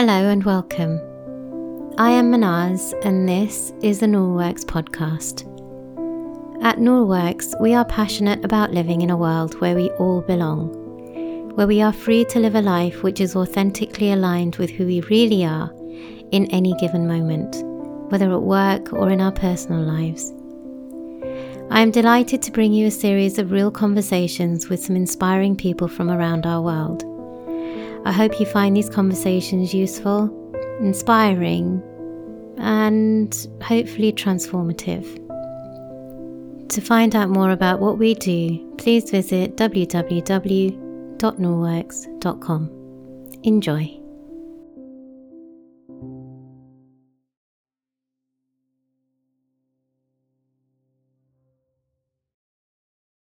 and welcome. I am Manaz, and this is the NoorWorks podcast. At NoorWorks, we are passionate about living in a world where we all belong, where we are free to live a life which is authentically aligned with who we really are in any given moment, whether at work or in our personal lives. I am delighted to bring you a series of real conversations with some inspiring people from around our world. I hope you find these conversations useful, inspiring, and hopefully transformative. To find out more about what we do, please visit www.noorworks.com. Enjoy.